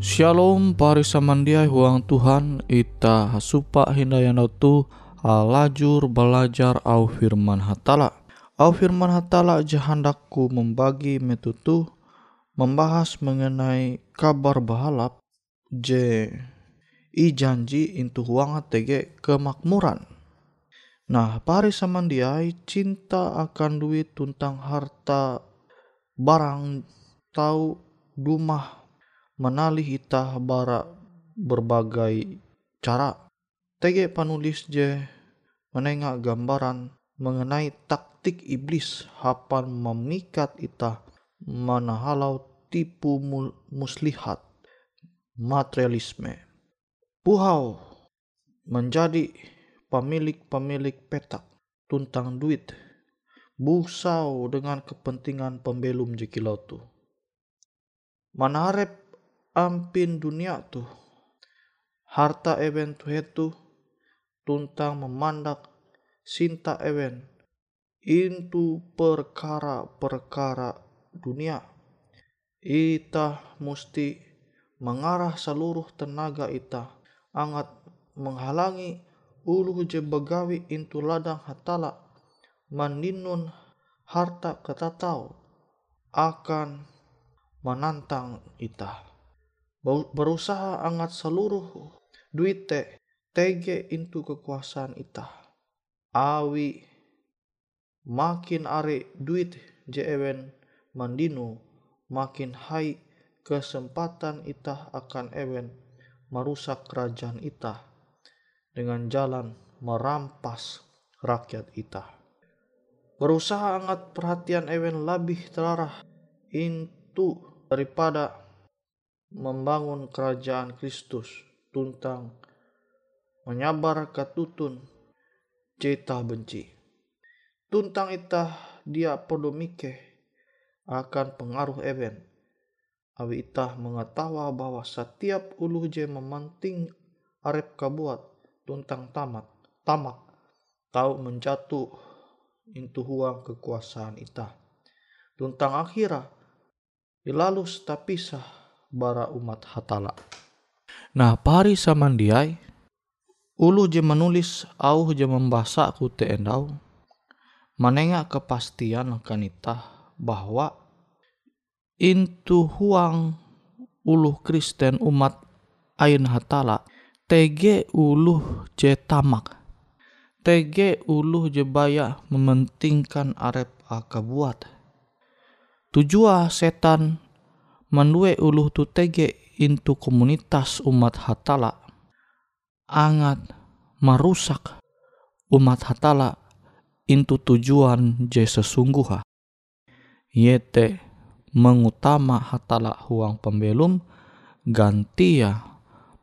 Shalom pari samandiai huang Tuhan ita hasupa hindayan tu alajur belajar au firman hatala. Au firman hatala jahandakku membagi metutu membahas mengenai kabar bahalap je i janji intu huang tege kemakmuran. Nah, pari samandiai cinta akan duit tuntang harta barang tahu rumah menalih itah bara berbagai cara. Tege penulis je menengah gambaran mengenai taktik iblis hapan memikat itah manahalau tipu muslihat materialisme. Puhau menjadi pemilik-pemilik petak tuntang duit busau dengan kepentingan pembelum jekilau tu. Manarep ampin dunia tu harta event tu itu tuntang memandak sinta ewen itu perkara-perkara dunia. Ita mesti mengarah seluruh tenaga ita angat menghalangi ulu je begawi intu ladang hatala maninun harta ketatau akan menantang ita. Berusaha angat seluruh duit te tege intu kekuasaan ita. Awi makin are duit je ewen mandinu makin hai kesempatan ita akan ewen merusak kerajaan ita dengan jalan merampas rakyat ita. Berusaha angat perhatian ewen lebih terarah intu daripada membangun kerajaan Kristus tuntang menyabar ketutun cita benci. Tuntang itah dia perlu akan pengaruh event. Awi itah mengetawa bahwa setiap ulu je memanting arep kabuat tuntang tamat, tamak, tahu menjatuh intu huang kekuasaan itah. Tuntang akhirah, dilalus tapisah bara umat hatala. Nah, pari samandiai, Ulu je menulis au je membaca ku te endau. Manenga kepastian akan itah bahwa intu huang ulu Kristen umat ain hatala tege ulu je tamak. Tege ulu je baya mementingkan arep akabuat. Tujuan setan menue ulu tu tege intu komunitas umat hatala angat merusak umat hatala intu tujuan je sesungguh yete mengutama hatala huang pembelum ganti ya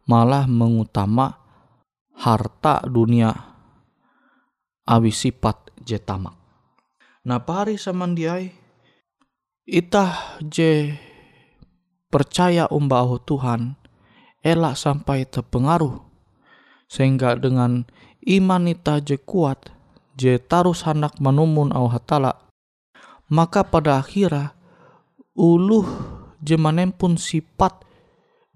malah mengutama harta dunia awi sifat je tamak. Nah pari samandiai itah je percaya umbau Tuhan elak sampai terpengaruh sehingga dengan iman ita je kuat je tarus hendak menumun au hatala maka pada akhirnya uluh je manempun sifat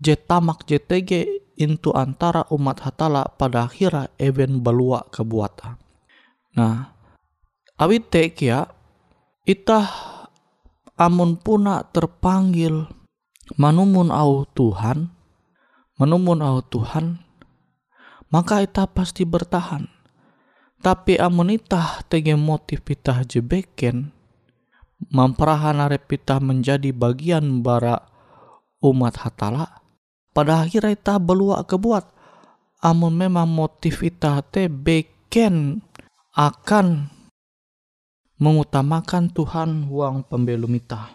je tamak je tege into antara umat hatala pada akhirnya even balua kebuatan. Nah, awit tek ya, itah amun puna terpanggil manumun au Tuhan, manumun au Tuhan, maka ita pasti bertahan. Tapi amun itah tege motif itah jebeken, memperahan arep menjadi bagian bara umat hatala, pada akhirnya itah belua kebuat. Amun memang motif itah te beken akan mengutamakan Tuhan uang pembelum itah.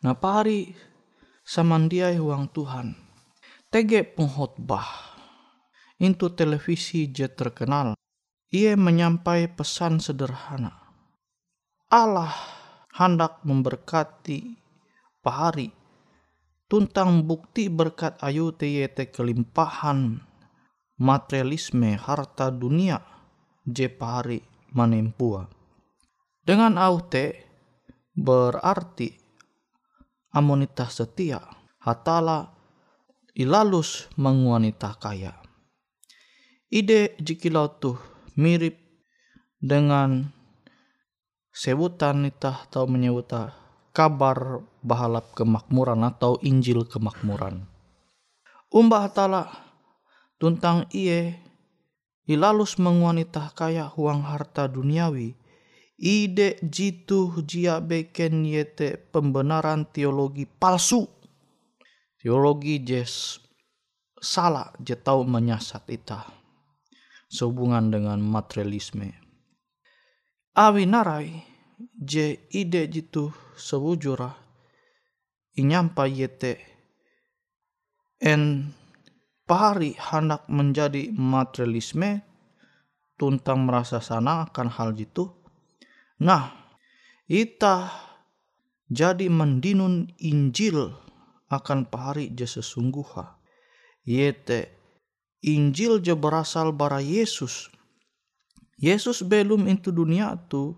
Nah pari samandiai uang Tuhan. Tege penghotbah into televisi je terkenal. Ia menyampai pesan sederhana. Allah hendak memberkati pahari tuntang bukti berkat ayu te kelimpahan materialisme harta dunia je pahari menempua. Dengan aute berarti amunitas setia hatala ilalus menguanita kaya. Ide jikilau tuh mirip dengan sebutan nita atau menyebuta kabar bahalap kemakmuran atau Injil kemakmuran. Umbah tala tuntang iye ilalus menguanita kaya huang harta duniawi ide jitu jia beken yete pembenaran teologi palsu. Teologi jes salah je tau menyasat ita sehubungan dengan materialisme. Awi narai je ide jitu sewujura inyampa yete en pahari hendak menjadi materialisme tuntang merasa sana akan hal jitu nah ita jadi mendinun Injil akan pahari je sesungguha yete Injil je berasal bara Yesus. Yesus belum itu dunia tu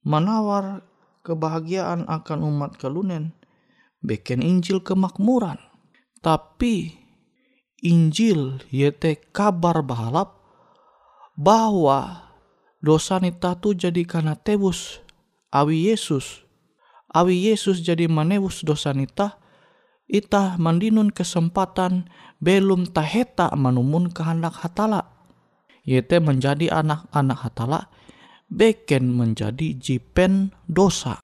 menawar kebahagiaan akan umat kelunen beken Injil kemakmuran. Tapi Injil yete kabar bahalap bahwa dosa nita tu jadi karena tebus. Awi Yesus. Awi Yesus jadi menebus dosa nita. Ita mandinun kesempatan belum taheta manumun kehendak hatala. Yete menjadi anak-anak hatala beken menjadi jipen dosa.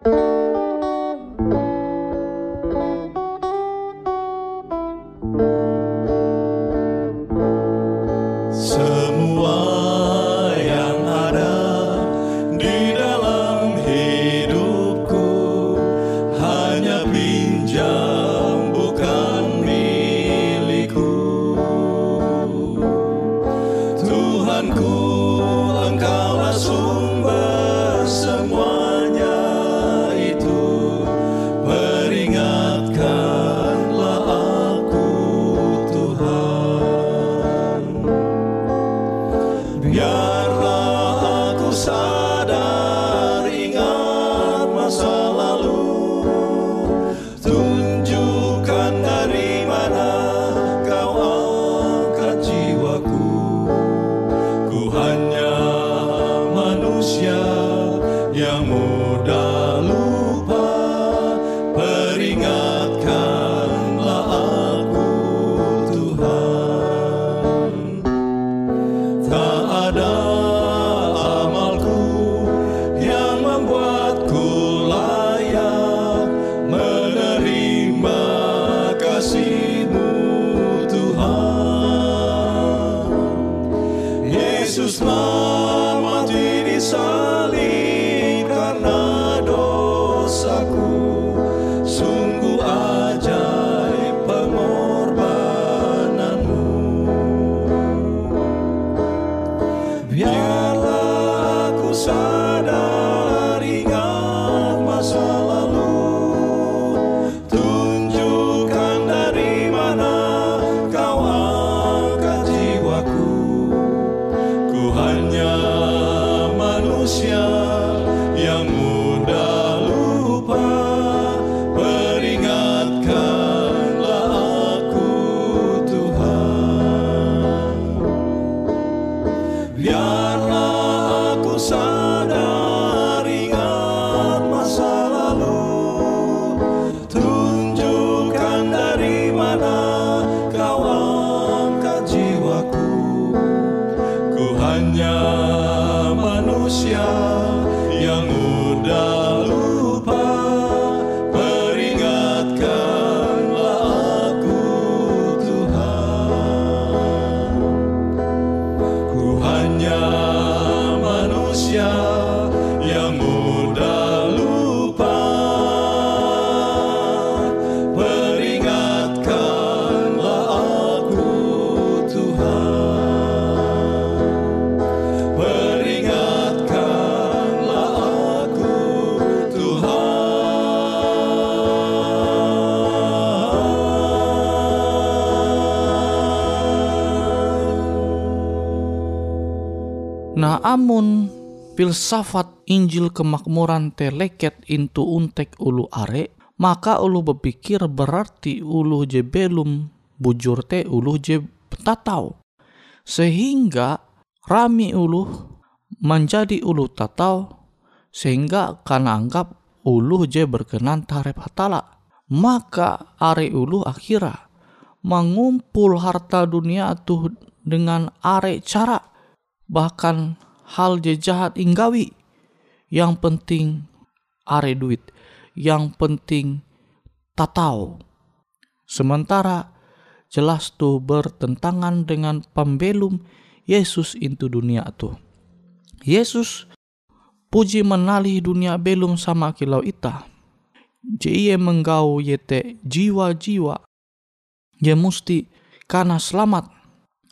Filsafat Injil kemakmuran teleket intu untek ulu are, maka ulu berpikir berarti ulu je belum bujur te uluh je tatau. Sehingga rami uluh menjadi uluh tatau sehingga kan anggap uluh je berkenan tarep hatala. Maka are uluh akhirnya mengumpul harta dunia tuh dengan are cara bahkan hal je jahat inggawi yang penting are duit. Yang penting tatau. Sementara jelas tuh bertentangan dengan pembelum Yesus into dunia tuh. Yesus puji menalih dunia belum sama kilau ita. Jie menggau yete jiwa-jiwa Ye musti karena selamat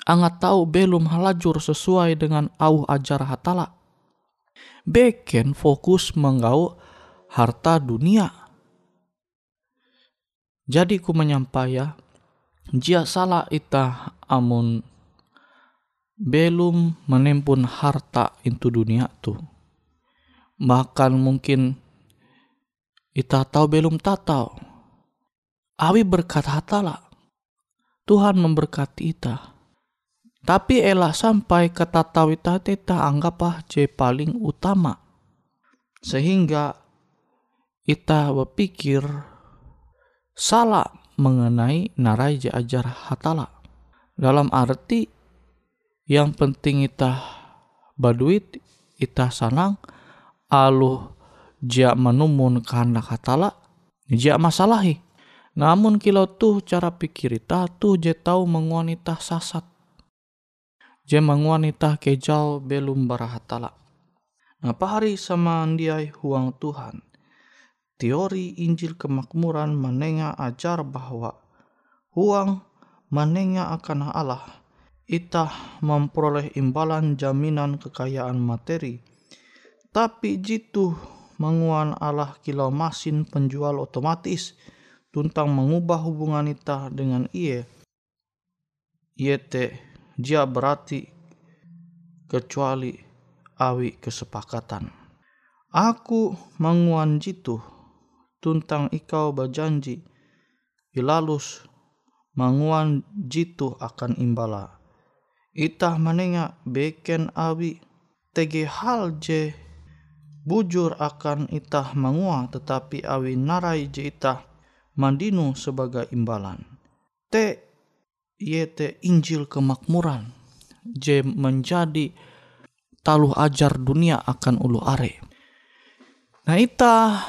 angat tahu belum halajur sesuai dengan au ajar hatala. Beken fokus menggau harta dunia. Jadi ku menyampai jia salah ita amun belum menempun harta itu dunia tuh. Bahkan mungkin ita tahu belum tatau. Awi berkat hatala Tuhan memberkati ita. Tapi elah sampai kata tawita teta anggaplah je paling utama. Sehingga ita berpikir salah mengenai narai je ajar hatala. Dalam arti yang penting ita baduit, ita sanang, aluh jia menumun kehendak hatala, jia masalahi namun kilau tuh cara pikir ita tuh je tahu menguanita sasat. Je menguanita kejau belum barahatala. Nah hari sama andiai huang Tuhan. Teori Injil kemakmuran menengah ajar bahwa huang menengah akan Allah ita memperoleh imbalan jaminan kekayaan materi. Tapi jitu menguan Allah kilau masin penjual otomatis tentang mengubah hubungan kita dengan ia yete dia berarti kecuali awi kesepakatan aku menguan jitu tuntang ikau berjanji ilalus menguan jitu akan imbala itah menengah beken awi tege hal je bujur akan itah mengua tetapi awi narai je itah mandinu sebagai imbalan. T yete Injil kemakmuran J menjadi taluh ajar dunia akan ulu are. Nah ita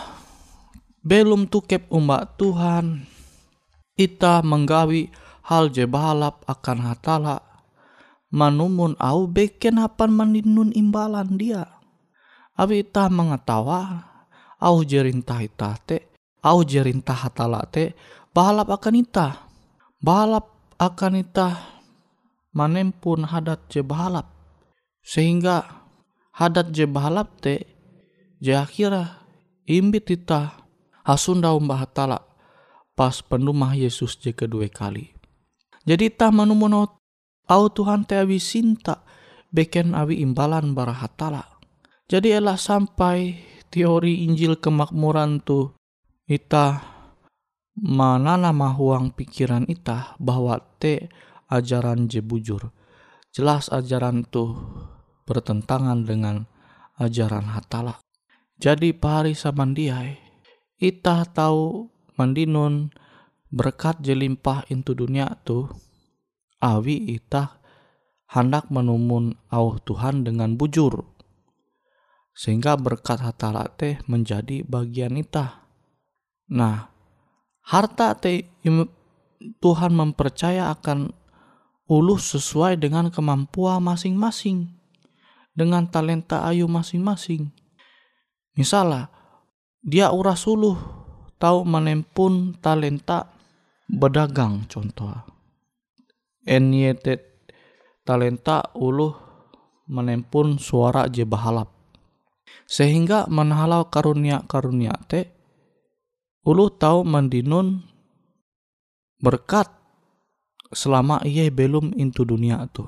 belum tukep umbak Tuhan ita menggawi hal je balap akan hatala manumun au beken hapan mandinun imbalan dia. Abi ita mengetawa au jerintah ita te au jerintah hatala te balap akan ita balap akan ita manempun hadat je balap sehingga hadat je balap te je akhirnya imbit ita hasunda umbah hatala pas penumah Yesus je kedua kali. Jadi ita manumun au Tuhan te awi sinta beken awi imbalan bara hatala jadi elah sampai teori Injil kemakmuran tuh ita manana mahuang pikiran ita bahwa te ajaran je bujur. Jelas ajaran tuh bertentangan dengan ajaran hatala. Jadi pari samandiai, ita tahu mandinun berkat jelimpah into dunia tuh, awi ita hendak menumun au Tuhan dengan bujur. Sehingga berkat hatala teh menjadi bagian ita Nah, harta Tuhan mempercaya akan ulu sesuai dengan kemampuan masing-masing, dengan talenta ayu masing-masing. Misalnya, dia uras ulu tahu menempun talenta berdagang contoh. NYT talenta ulu menempun suara je bahalap. Sehingga menhalau karunia-karunia te ulu tahu mandinun berkat selama ia belum into dunia tu.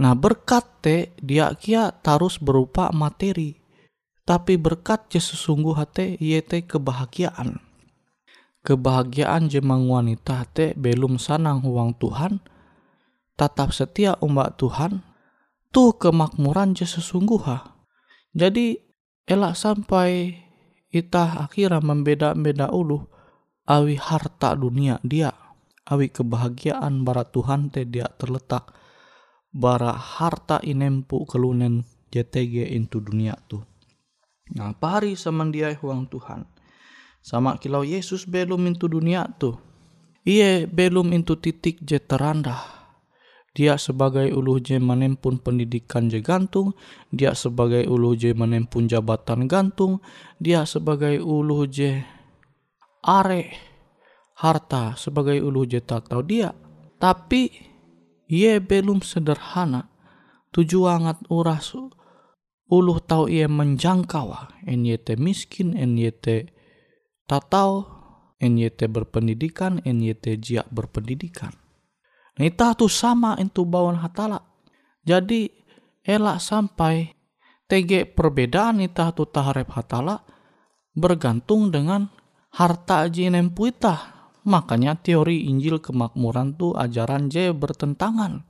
Nah berkat te dia kia tarus berupa materi, tapi berkat je sesungguh hati ia te kebahagiaan. kebahagiaan jemang wanita te belum sanang huang Tuhan, tetap setia umbak Tuhan, tuh kemakmuran je sesungguha. Jadi elak sampai itah akhirnya membeda-beda ulu awi harta dunia dia, awi kebahagiaan bara Tuhan te dia terletak bara harta inempu kelunen JTG into dunia tuh. Nah, pari samandiai huang Tuhan. Sama kilau Yesus belum into dunia tuh. Ia belum into titik je terandah. Dia sebagai ulu je menempun pendidikan je gantung, dia sebagai ulu je menempun jabatan gantung, dia sebagai ulu je are harta sebagai ulu je tak tahu dia. Tapi ia belum sederhana. Tujuangat uras uluh tahu ia menjangkau NYT miskin, NYT tatau, NYT berpendidikan, NYT jia berpendidikan. Nita tu sama itu bawaan hatala. Jadi elak sampai tege perbedaan nita tu taharep hatala bergantung dengan harta aji nempu itah. Makanya teori Injil kemakmuran tu ajaran je bertentangan.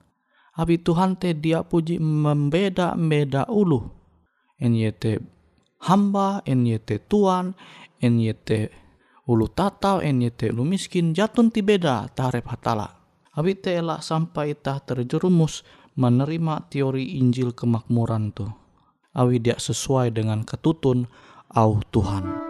Abi Tuhan te dia puji membeda-beda ulu. NYT hamba, NYT tuan, NYT ulu tatau, NYT ulu miskin, jatun ti beda tarep hatala. Abi elak sampai tah terjerumus menerima teori Injil kemakmuran tu. Awi dia sesuai dengan ketutun au Tuhan.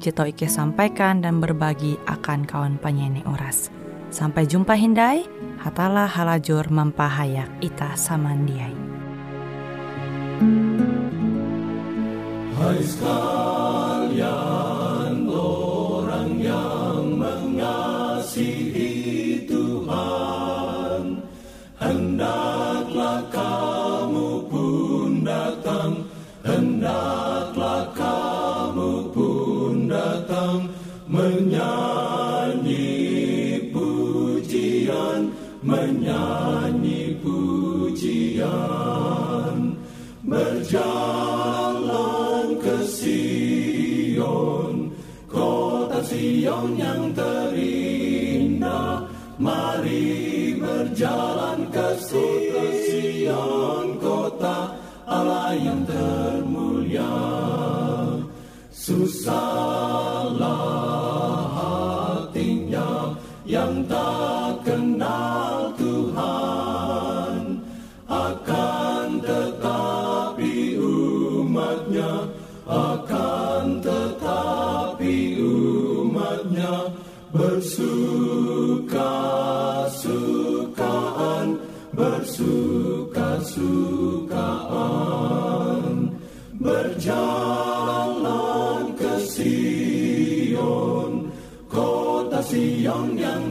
Jito Ike sampaikan dan berbagi akan kawan penyanyi Uras. Sampai jumpa Hindai, hatalah halajur mempahayak ita samandiai. Hai sekalian orang yang mengasihi Tuhan Hendaklah kamu pun datang Hendaklah Sì 眼的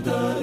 The.